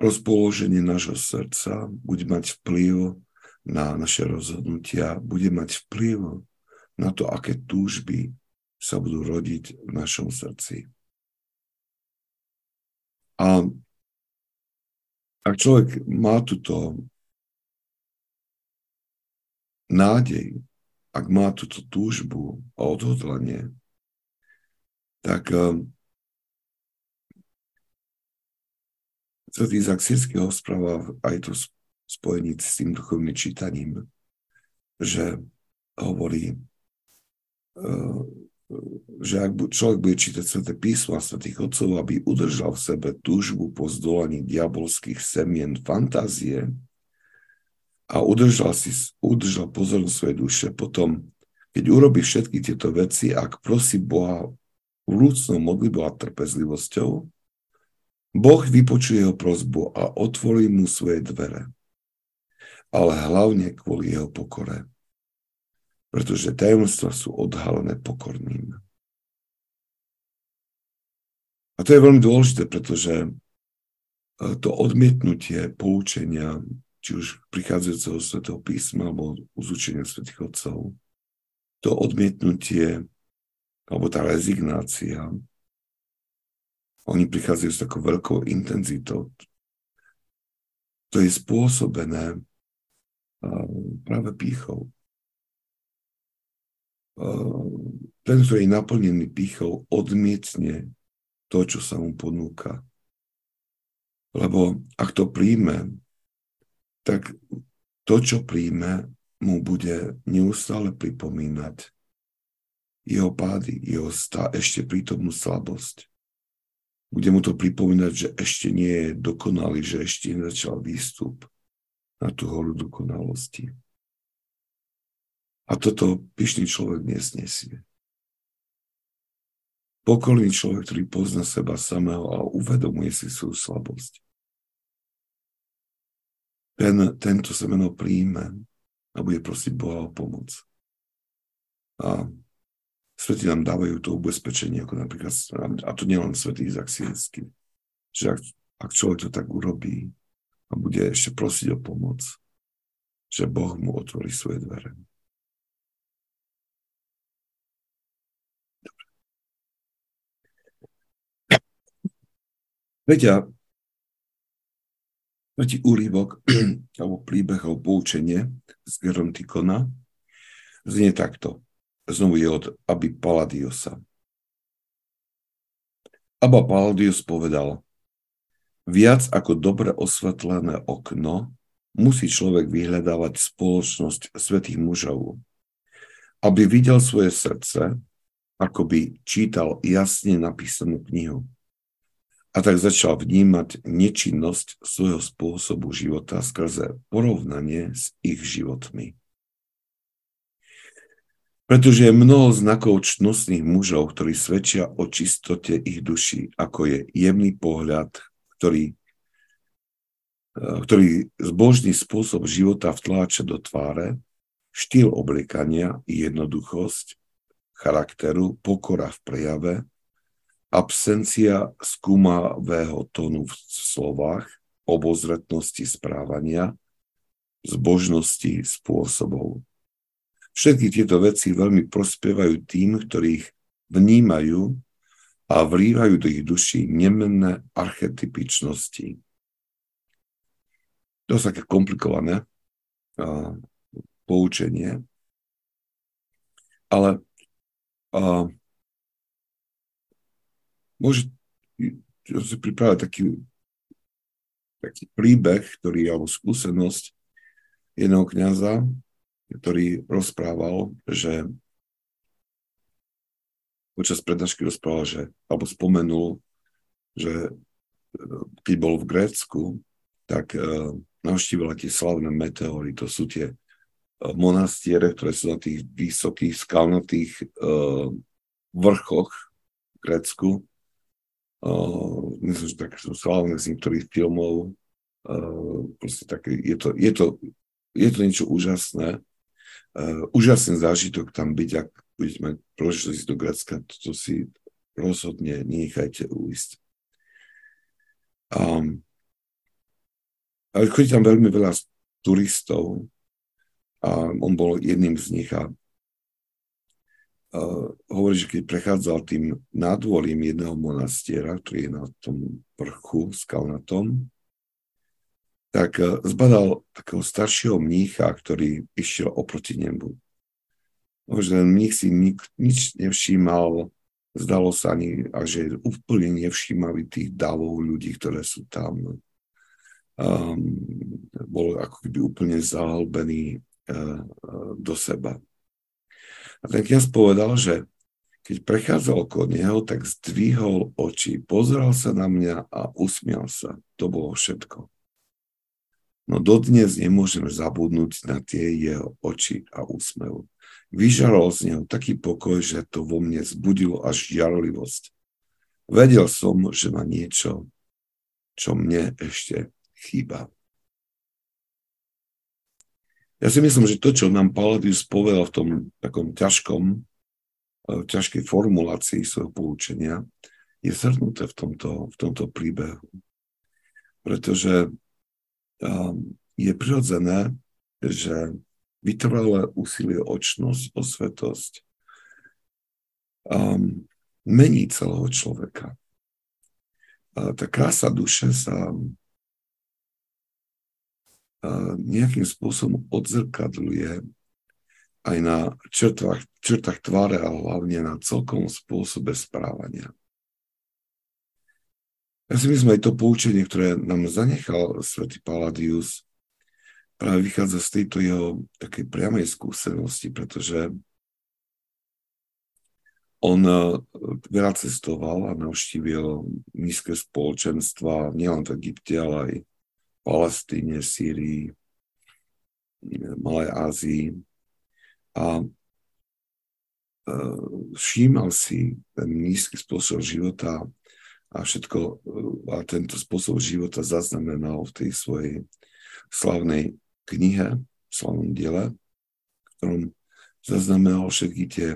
rozpoloženie nášho srdca, bude mať vplyv na naše rozhodnutia, bude mať vplyv na to, aké túžby sa budú rodiť v našom srdci. A ak človek má túto nádej, ak má túto túžbu a odhodlanie, tak um, Svetý Izak Sírsky ho správa aj to spojení s tým duchovným čítaním, že hovorí, e, že ak človek bude čítať Sveté písmo a Svetých Otcov, aby udržal v sebe túžbu po zdolaní diabolských semien fantázie a udržal, si, udržal pozornosť svojej duše, potom, keď urobí všetky tieto veci, ak prosí Boha vrúcnou modlibou a trpezlivosťou, Boh vypočuje jeho prozbu a otvorí mu svoje dvere ale hlavne kvôli jeho pokore. Pretože tajomstva sú odhalené pokorným. A to je veľmi dôležité, pretože e, to odmietnutie poučenia, či už prichádzajúceho svetého písma alebo uzúčenia svetých otcov, to odmietnutie alebo tá rezignácia, oni prichádzajú s takou veľkou intenzitou. To je spôsobené práve pýchou. Ten, ktorý je naplnený pýchou, odmietne to, čo sa mu ponúka. Lebo ak to príjme, tak to, čo príjme, mu bude neustále pripomínať jeho pády, jeho stá, ešte prítomnú slabosť. Bude mu to pripomínať, že ešte nie je dokonalý, že ešte nezačal výstup na tú horu dokonalosti. A toto pyšný človek nesnesie. Pokorný človek, ktorý pozná seba samého a uvedomuje si svoju slabosť. Ten, tento semeno príjme a bude prosiť Boha o pomoc. A svety nám dávajú to ubezpečenie, ako napríklad, a to nielen svetý Izak Siensky, že ak, ak človek to tak urobí a bude ešte prosiť o pomoc, že Boh mu otvorí svoje dvere. Vedia, tretí úrivok, alebo príbeh o poučenie z Gerontikona znie takto. Znovu je od Aby Paladiosa. Abba Paladius povedal, viac ako dobre osvetlené okno musí človek vyhľadávať spoločnosť svetých mužov, aby videl svoje srdce, ako by čítal jasne napísanú knihu a tak začal vnímať nečinnosť svojho spôsobu života skrze porovnanie s ich životmi. Pretože je mnoho znakov čnostných mužov, ktorí svedčia o čistote ich duší, ako je jemný pohľad, ktorý, eh, ktorý zbožný spôsob života vtláča do tváre, štýl obliekania i jednoduchosť charakteru, pokora v prejave, absencia skúmavého tónu v slovách, obozretnosti správania, zbožnosti spôsobov. Všetky tieto veci veľmi prospievajú tým, ktorých vnímajú a vrývajú do ich duší nemenné archetypičnosti. To je také komplikované a, poučenie, ale a, môže si pripravať taký, taký príbeh, ktorý, alebo skúsenosť jedného kniaza, ktorý rozprával, že počas prednášky rozprával, že, alebo spomenul, že e, keď bol v Grécku, tak uh, navštívil tie slavné meteory, to sú tie uh, monastiere, ktoré sú na tých vysokých skalnatých uh, vrchoch v Grécku Uh, myslím, že tak sú slávne z niektorých filmov. Uh, také, je, to, je, to, je to niečo úžasné. Uh, úžasný zážitok tam byť, ak budete mať príležitosť do Grecka, to si rozhodne nenechajte uísť. Um, ale chodí tam veľmi veľa turistov a on bol jedným z nich a uh, hovorí, že keď prechádzal tým nádvorím jedného monastiera, ktorý je na tom vrchu skalnatom, tak uh, zbadal takého staršieho mnícha, ktorý išiel oproti nebu. Možno ten mních si nik, nič nevšímal, zdalo sa ani, a že je úplne nevšímavý tých davov ľudí, ktoré sú tam. Um, bol ako keby úplne zahlbený uh, do seba. A ten kniaz povedal, že keď prechádzal okolo neho, tak zdvihol oči, pozrel sa na mňa a usmial sa. To bolo všetko. No dodnes nemôžem zabudnúť na tie jeho oči a úsmev. Vyžaral z neho taký pokoj, že to vo mne zbudilo až žiarlivosť. Vedel som, že má niečo, čo mne ešte chýba. Ja si myslím, že to, čo nám Palladius povedal v tom takom ťažkom, eh, ťažkej formulácii svojho poučenia, je zhrnuté v tomto, v tomto príbehu. Pretože je prirodzené, že vytrvalé úsilie o čnosť, o svetosť um, mení celého človeka. A tá krása duše sa nejakým spôsobom odzrkadľuje aj na črtách, črtách tváre a hlavne na celkom spôsobe správania. Ja si myslím, aj to poučenie, ktoré nám zanechal svätý Palladius, práve vychádza z tejto jeho takej priamej skúsenosti, pretože on e, veľa cestoval a navštívil nízke spoločenstva nielen v Egypte, ale aj Palestíne, Sýrii, Malej Ázii. A všímal si ten nízky spôsob života a všetko a tento spôsob života zaznamenal v tej svojej slavnej knihe, slavnom diele, v ktorom zaznamenal všetky tie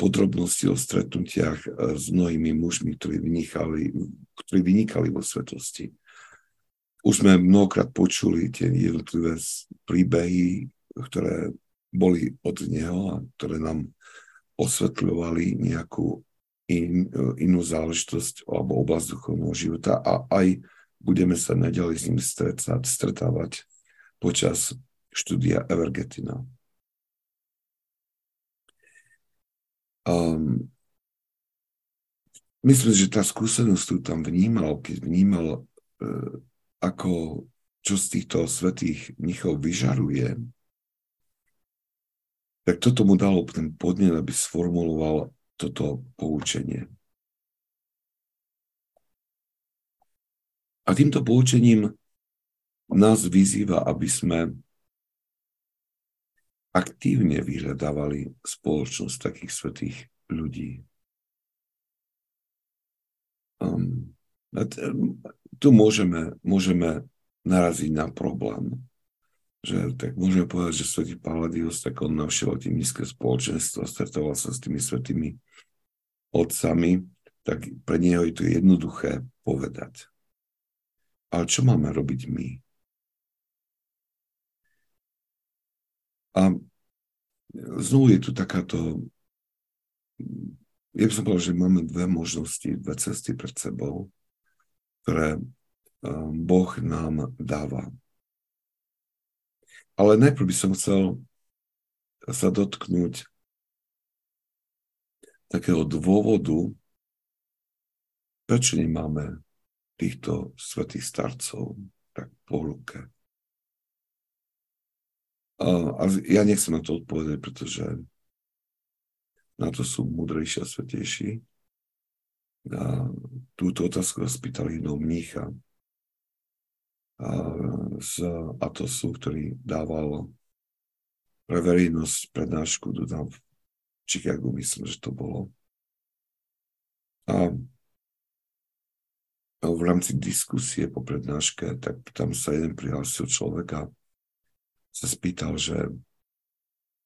podrobnosti o stretnutiach s mnohými mužmi, ktorí vynikali, ktorí vynikali vo svetosti. Už sme mnohokrát počuli tie jednotlivé príbehy, ktoré boli od neho a ktoré nám osvetľovali nejakú in, inú záležitosť alebo oblasť duchovného života a aj budeme sa naďalej s ním stretávať, stretávať počas štúdia Evergetina. Um, myslím, že tá skúsenosť tu tam vnímal, keď vnímal, uh, ako čo z týchto svetých mnichov vyžaruje, tak toto mu dalo ten podnet, aby sformuloval toto poučenie. A týmto poučením nás vyzýva, aby sme aktívne vyhľadávali spoločnosť takých svetých ľudí. Um, tu môžeme, môžeme naraziť na problém, že tak môžeme povedať, že svetý Palladius, tak on navštevoval tým nízke spoločenstvo, stretoval sa s tými svetými otcami, tak pre neho je to jednoduché povedať. Ale čo máme robiť my? A znovu je tu takáto, ja by som povedal, že máme dve možnosti, dve cesty pred sebou, ktoré um, Boh nám dáva. Ale najprv by som chcel sa dotknúť takého dôvodu, prečo nemáme týchto svetých starcov tak po ruke. A ja nechcem na to odpovedať, pretože na to sú múdrejší a svetejší. A túto otázku spýtali jednou mnícha a z Atosu, ktorý dával pre verejnosť prednášku dodám v Chicagu, myslím, že to bolo. A v rámci diskusie po prednáške, tak tam sa jeden prihlásil človeka sa spýtal, že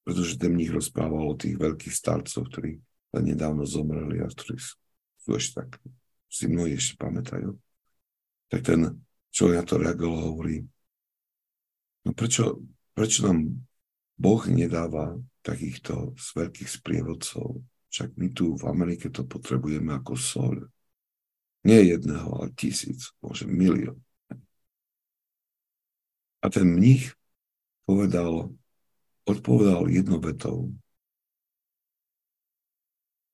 pretože ten mních rozprával o tých veľkých starcov, ktorí nedávno zomreli a ktorí sú ešte tak, si mnohí ešte pamätajú. Tak ten človek na to reagoval a hovorí, no prečo, prečo nám Boh nedáva takýchto veľkých sprievodcov? Však my tu v Amerike to potrebujeme ako sol. Nie jedného, ale tisíc, môže milión. A ten mních povedal, odpovedal jednou vetou.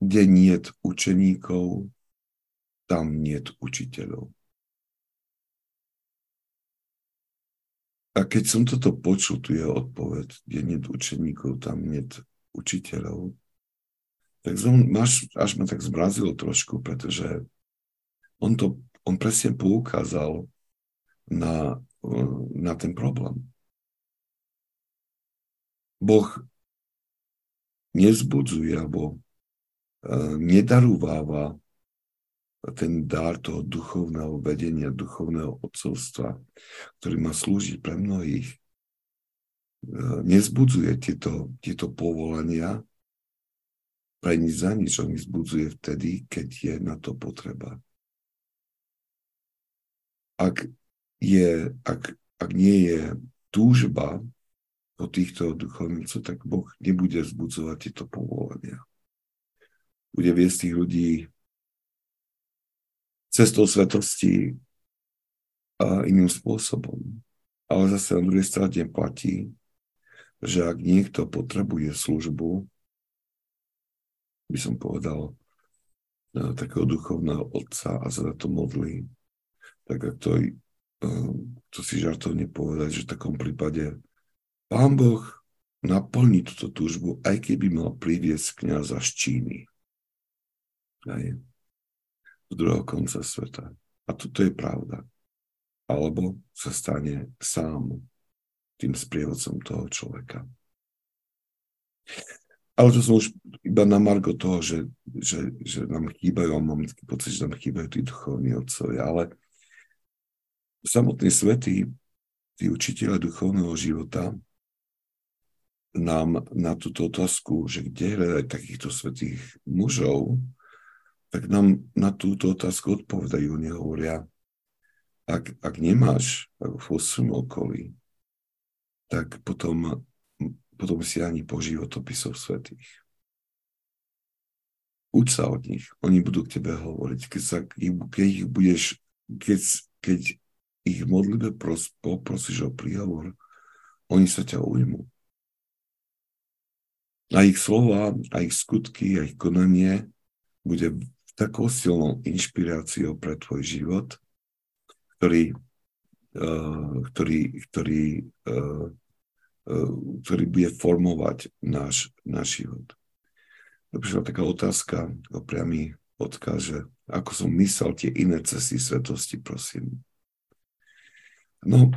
Kde niet učeníkov, tam niet učiteľov. A keď som toto počul, tu jeho odpoveď, kde niet učeníkov, tam niet učiteľov, tak som, až, až ma tak zbrazilo trošku, pretože on, to, on presne poukázal na, na ten problém. Boh nezbudzuje alebo uh, nedarúváva ten dar toho duchovného vedenia, duchovného odcovstva, ktorý má slúžiť pre mnohých. Uh, nezbudzuje tieto, tieto povolania pre nič za nič, on zbudzuje vtedy, keď je na to potreba. Ak, je, ak, ak nie je túžba o týchto duchovnícov, tak Boh nebude vzbudzovať tieto povolania. Bude viesť tých ľudí cestou svetosti a iným spôsobom. Ale zase na druhej strane platí, že ak niekto potrebuje službu, by som povedal, takého duchovného otca a sa na to modlí, tak ak to, to si žartovne povedať, že v takom prípade Pán Boh naplní túto túžbu, aj keby mal priviesť kniaza z Číny. Aj druhého konca sveta. A toto je pravda. Alebo sa stane sám tým sprievodcom toho človeka. ale to som už iba na margo toho, že, že, že nám chýbajú, a mám taký pocit, že nám chýbajú tí duchovní otcovia, ale samotní svetí, tí učiteľe duchovného života, nám na túto otázku, že kde hľadať takýchto svetých mužov, tak nám na túto otázku odpovedajú, oni hovoria, ak, ak nemáš v svojom okolí, tak potom potom si ani po životopisov svetých. Uč sa od nich, oni budú k tebe hovoriť. Keď, sa, keď ich budeš, keď, keď ich modlibe pros, poprosíš o príhovor, oni sa ťa ujmú. A ich slova, a ich skutky, a ich konanie bude takou silnou inšpiráciou pre tvoj život, ktorý, uh, ktorý, ktorý uh, Eh, ktorý bude formovať náš, náš život. Prišla taká otázka, priamy odkaz, ako som myslel tie iné cesty svetosti, prosím. No,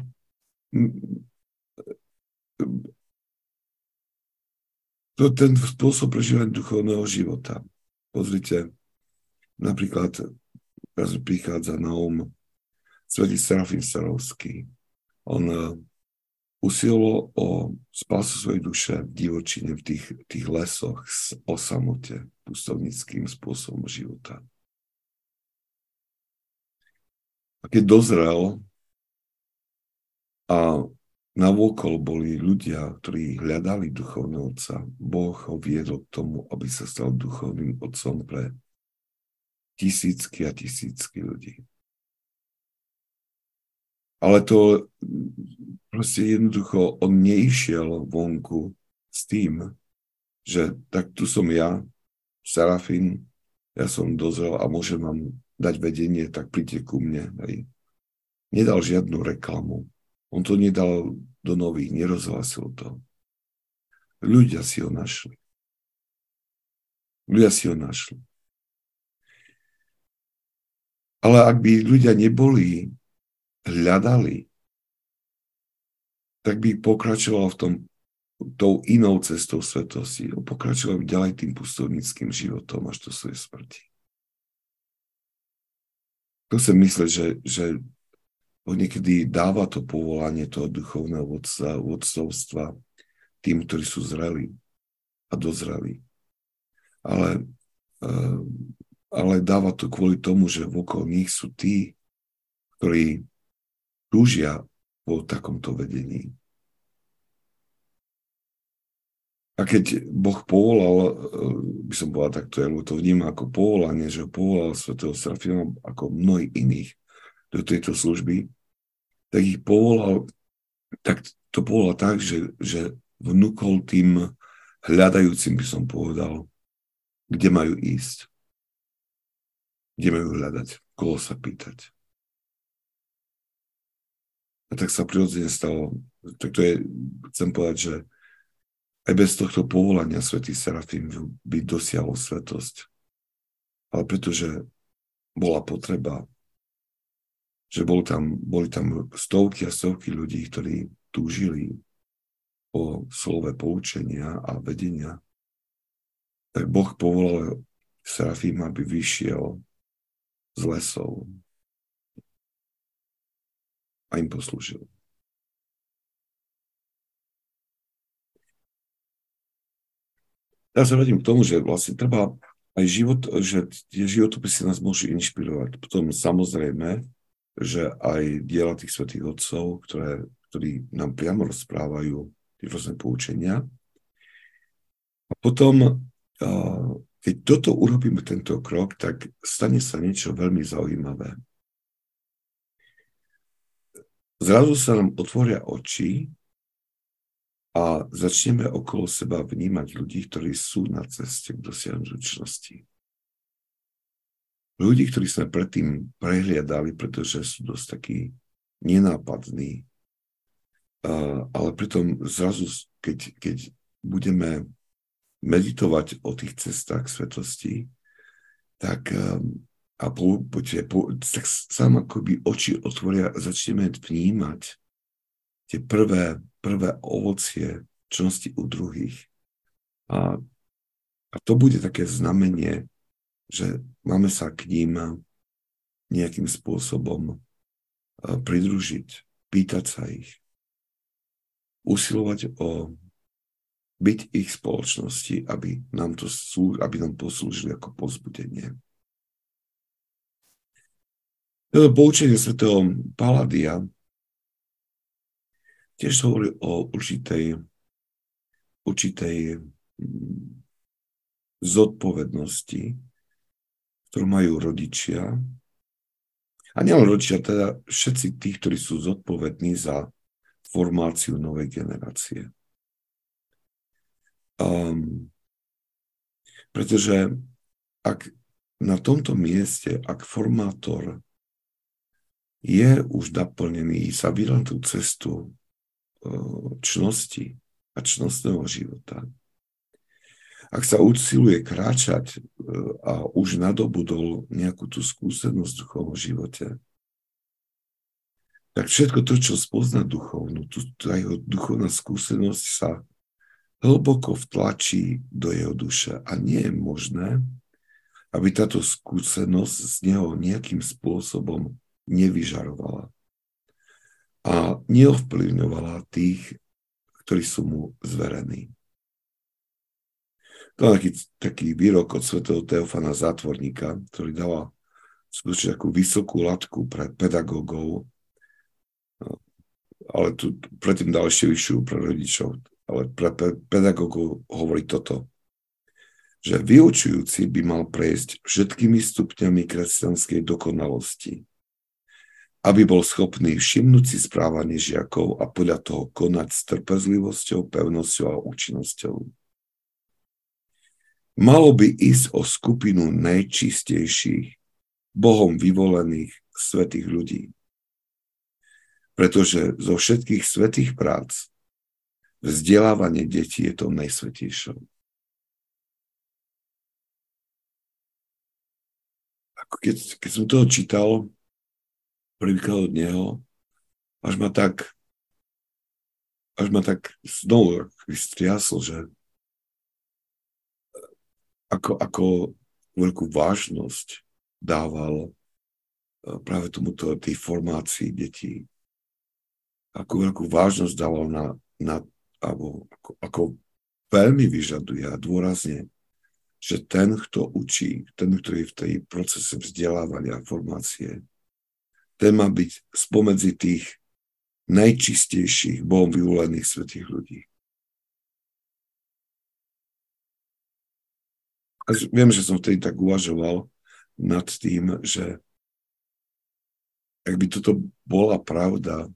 to ten spôsob prežívania duchovného života. Pozrite, napríklad prichádza na um Svetý Serafín Sarovský. On eh, usilovalo o spásu svojej duše v divočine, v tých, tých lesoch, o samote, pustovnickým spôsobom života. A keď dozrel a navôkol boli ľudia, ktorí hľadali duchovného otca, Boh ho viedol k tomu, aby sa stal duchovným otcom pre tisícky a tisícky ľudí. Ale to proste jednoducho on neišiel vonku s tým, že tak tu som ja, Serafín, ja som dozrel a môžem vám dať vedenie, tak príďte ku mne. Hej. Nedal žiadnu reklamu. On to nedal do nových, nerozhlasil to. Ľudia si ho našli. Ľudia si ho našli. Ale ak by ľudia neboli hľadali, tak by pokračoval v tom tou inou cestou svetosti. Pokračoval by ďalej tým pustovnickým životom až do svojej smrti. To sa myslieť, že, že niekedy dáva to povolanie toho duchovného vodca, vodcovstva tým, ktorí sú zreli a dozreli. Ale, eh, ale dáva to kvôli tomu, že vokol nich sú tí, ktorí túžia po takomto vedení. A keď Boh povolal, eh, by som povedal takto, ja to vnímam ako povolanie, že povolal svätého Serafima ako mnohých iných do tejto služby, tak ich povolal, tak to povolal tak, že, že vnúkol tým hľadajúcim, by som povedal, kde majú ísť, kde majú hľadať, koho sa pýtať. A tak sa prirodzene stalo. Tak to je, chcem povedať, že aj bez tohto povolania svätý Serafím by dosiahol svetosť. Ale pretože bola potreba, že bol tam, boli tam stovky a stovky ľudí, ktorí túžili po slove poučenia a vedenia, tak Boh povolal Serafíma, aby vyšiel z lesov, a im poslúžil. Ja sa vrátim k tomu, že vlastne treba aj život, že tie životopisy nás môžu inšpirovať. Potom samozrejme, že aj diela tých svetých otcov, ktoré, ktorí nám priamo rozprávajú tie rôzne poučenia. A potom, keď toto urobíme, tento krok, tak stane sa niečo veľmi zaujímavé zrazu sa nám otvoria oči a začneme okolo seba vnímať ľudí, ktorí sú na ceste k dosiahnutiu čnosti. Ľudí, ktorí sme predtým prehliadali, pretože sú dosť takí nenápadní, ale pritom zrazu, keď, keď budeme meditovať o tých cestách svetosti, tak a po, po, po, tak sám akoby oči otvoria a začneme vnímať tie prvé, prvé ovocie čnosti u druhých. A A to bude také znamenie, že máme sa k ním nejakým spôsobom pridružiť, pýtať sa ich, usilovať o byť ich spoločnosti, aby nám, to, aby nám poslúžili ako pozbudenie. Toto poučenie svätého Paladia tiež hovorí o určitej, určitej mm, zodpovednosti, ktorú majú rodičia. A nielen rodičia, teda všetci tí, ktorí sú zodpovední za formáciu novej generácie. Um, pretože ak na tomto mieste, ak formátor je už naplnený, sa vydal tú cestu čnosti a čnostného života, ak sa usiluje kráčať e, a už nadobudol nejakú tú skúsenosť v duchovnom živote, tak všetko to, čo spozna duchovnú, tá jeho duchovná skúsenosť sa hlboko vtlačí do jeho duše a nie je možné, aby táto skúsenosť z neho nejakým spôsobom nevyžarovala a neovplyvňovala tých, ktorí sú mu zverení. To je taký, taký výrok od svätého Teofana Zátvorníka, ktorý dáva skutočne takú vysokú latku pre pedagógov, ale tu predtým dal ešte vyššiu pre rodičov, ale pre pedagógov hovorí toto, že vyučujúci by mal prejsť všetkými stupňami kresťanskej dokonalosti, aby bol schopný všimnúť si správanie žiakov a podľa toho konať s trpezlivosťou, pevnosťou a účinnosťou. Malo by ísť o skupinu najčistejších, Bohom vyvolených svetých ľudí. Pretože zo všetkých svetých prác vzdelávanie detí je to najsvetejšou. Keď, keď som toho čítal, prvýkrát od neho, až ma tak až ma tak znovu striasol, že ako, ako veľkú vážnosť dával e, práve tomuto tej formácii detí. Ako veľkú vážnosť dával na, na alebo ako, ako veľmi vyžaduje a dôrazne, že ten, kto učí, ten, ktorý je v tej procese vzdelávania a formácie, ten má byť spomedzi tých najčistejších, Bohom vyvolených svetých ľudí. A viem, že som vtedy tak uvažoval nad tým, že ak by toto bola pravda,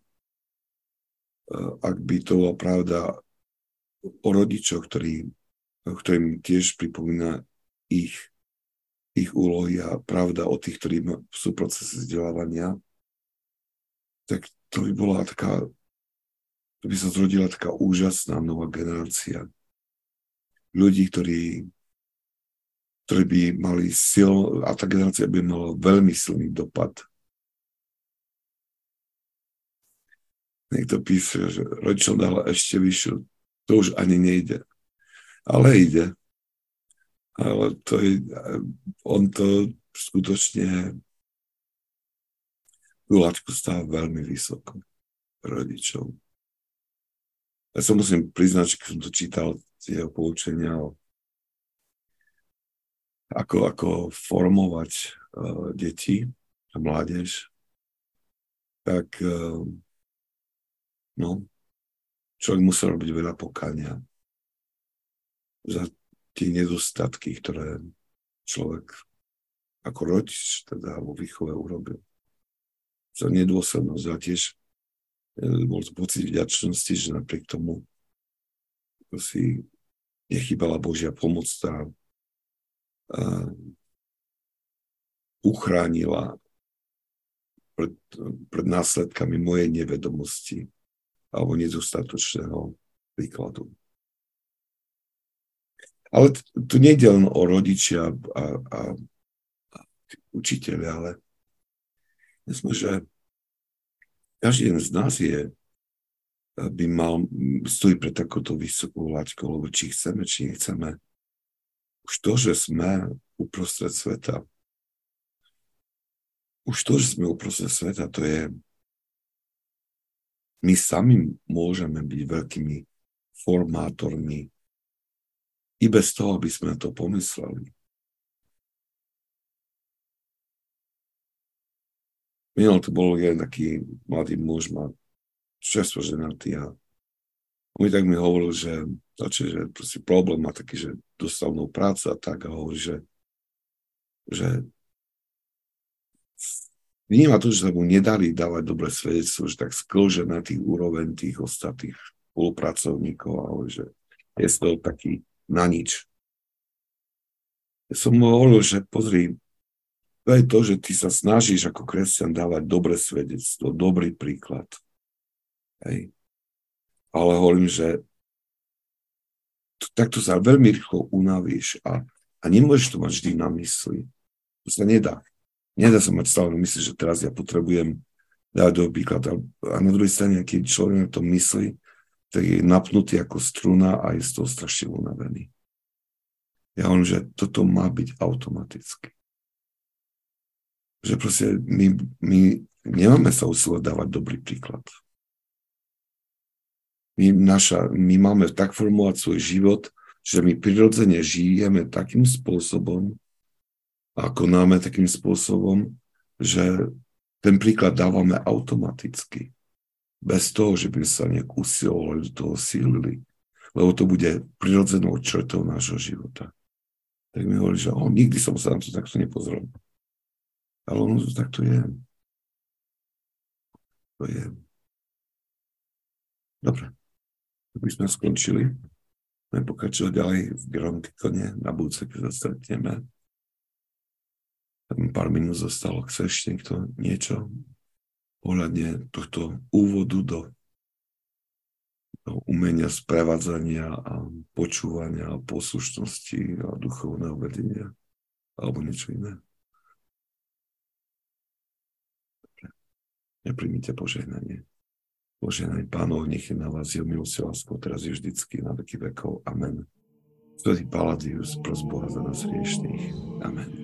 ak by to bola pravda o rodičoch, ktorí, ktorým tiež pripomína ich, ich úlohy a pravda o tých, ktorí sú v procese vzdelávania, tak to by bola taká, to by sa zrodila taká úžasná nová generácia ľudí, ktorí ktorí by mali sil, a tá generácia by mala veľmi silný dopad. Niekto píše, že rodičom dala ešte vyššiu, to už ani nejde. Ale ide. Ale to je, on to skutočne tú laťku stáva veľmi vysoko rodičov. Ja som musím priznať, že keď som to čítal, jeho poučenia o ako, ako formovať uh, deti a mládež, tak uh, no, človek musel robiť veľa pokania za tie nedostatky, ktoré človek ako rodič teda vo výchove urobil. Za nedôslednosť a tiež e, bol pocit vďačnosti, že napriek tomu si nechybala Božia pomoc, tá uchránila pred, pred následkami mojej nevedomosti alebo nedostatočného príkladu. Ale tu nejde len o rodičia a, a, a učiteľe, ale myslím, že každý jeden z nás je, by mal, stojí pre takúto vysokú laťkou, lebo či chceme, či nechceme, Už to, že sme uprostred sveta, už to, že sme uprostred sveta, to je my sami môžeme byť veľkými formátormi i bez toho, aby sme to pomysleli. Minul to bol jeden taký mladý muž, má čerstvo ženatý a on tak mi hovoril, že, že proste problém má taký, že dostal mnou prácu a tak a hovorí, že, že vníma to, že sa mu nedali dávať dobré svedectvo, že tak sklže na tých úroveň tých ostatných spolupracovníkov a hovorí, že je to taký na nič. Ja som mu hovoril, že pozri, to je to, že ty sa snažíš ako kresťan dávať dobré svedectvo, dobrý príklad. Hej. Ale hovorím, že takto sa veľmi rýchlo unavíš a, a nemôžeš to mať vždy na mysli. To sa nedá. Nedá sa mať stále mysli, že teraz ja potrebujem dať do príklad. A, a na druhej strane, keď človek na to myslí, tak je napnutý ako struna a je z toho strašne unavený. Ja hovorím, že toto má byť automaticky. Že proste my, my nemáme sa usilovať dávať dobrý príklad. My, naša, my máme tak formovať svoj život, že my prirodzene žijeme takým spôsobom, ako náme takým spôsobom, že ten príklad dávame automaticky bez toho, že by sa nejak usilovali do toho sílili, lebo to bude prirodzenou črtou nášho života. Tak mi hovorí, že oh, nikdy som sa na to takto nepozrel. Ale ono to takto je. To je. Dobre. By sme skončili. Budeme pokračovať ďalej v Gramtikone na budúce, keď sa stretneme. Pár minút zostalo. Chce ešte niekto niečo ohľadne tohto úvodu do, do umenia sprevádzania a počúvania a poslušnosti a duchovného vedenia alebo niečo iné. Nepríjmite požehnanie. Požehnanie pánov, nech je na vás jeho milosť láskou, teraz je vždycky na veky vekov. Amen. Svetý Paladius, pros Boha za nás hriešných. Amen.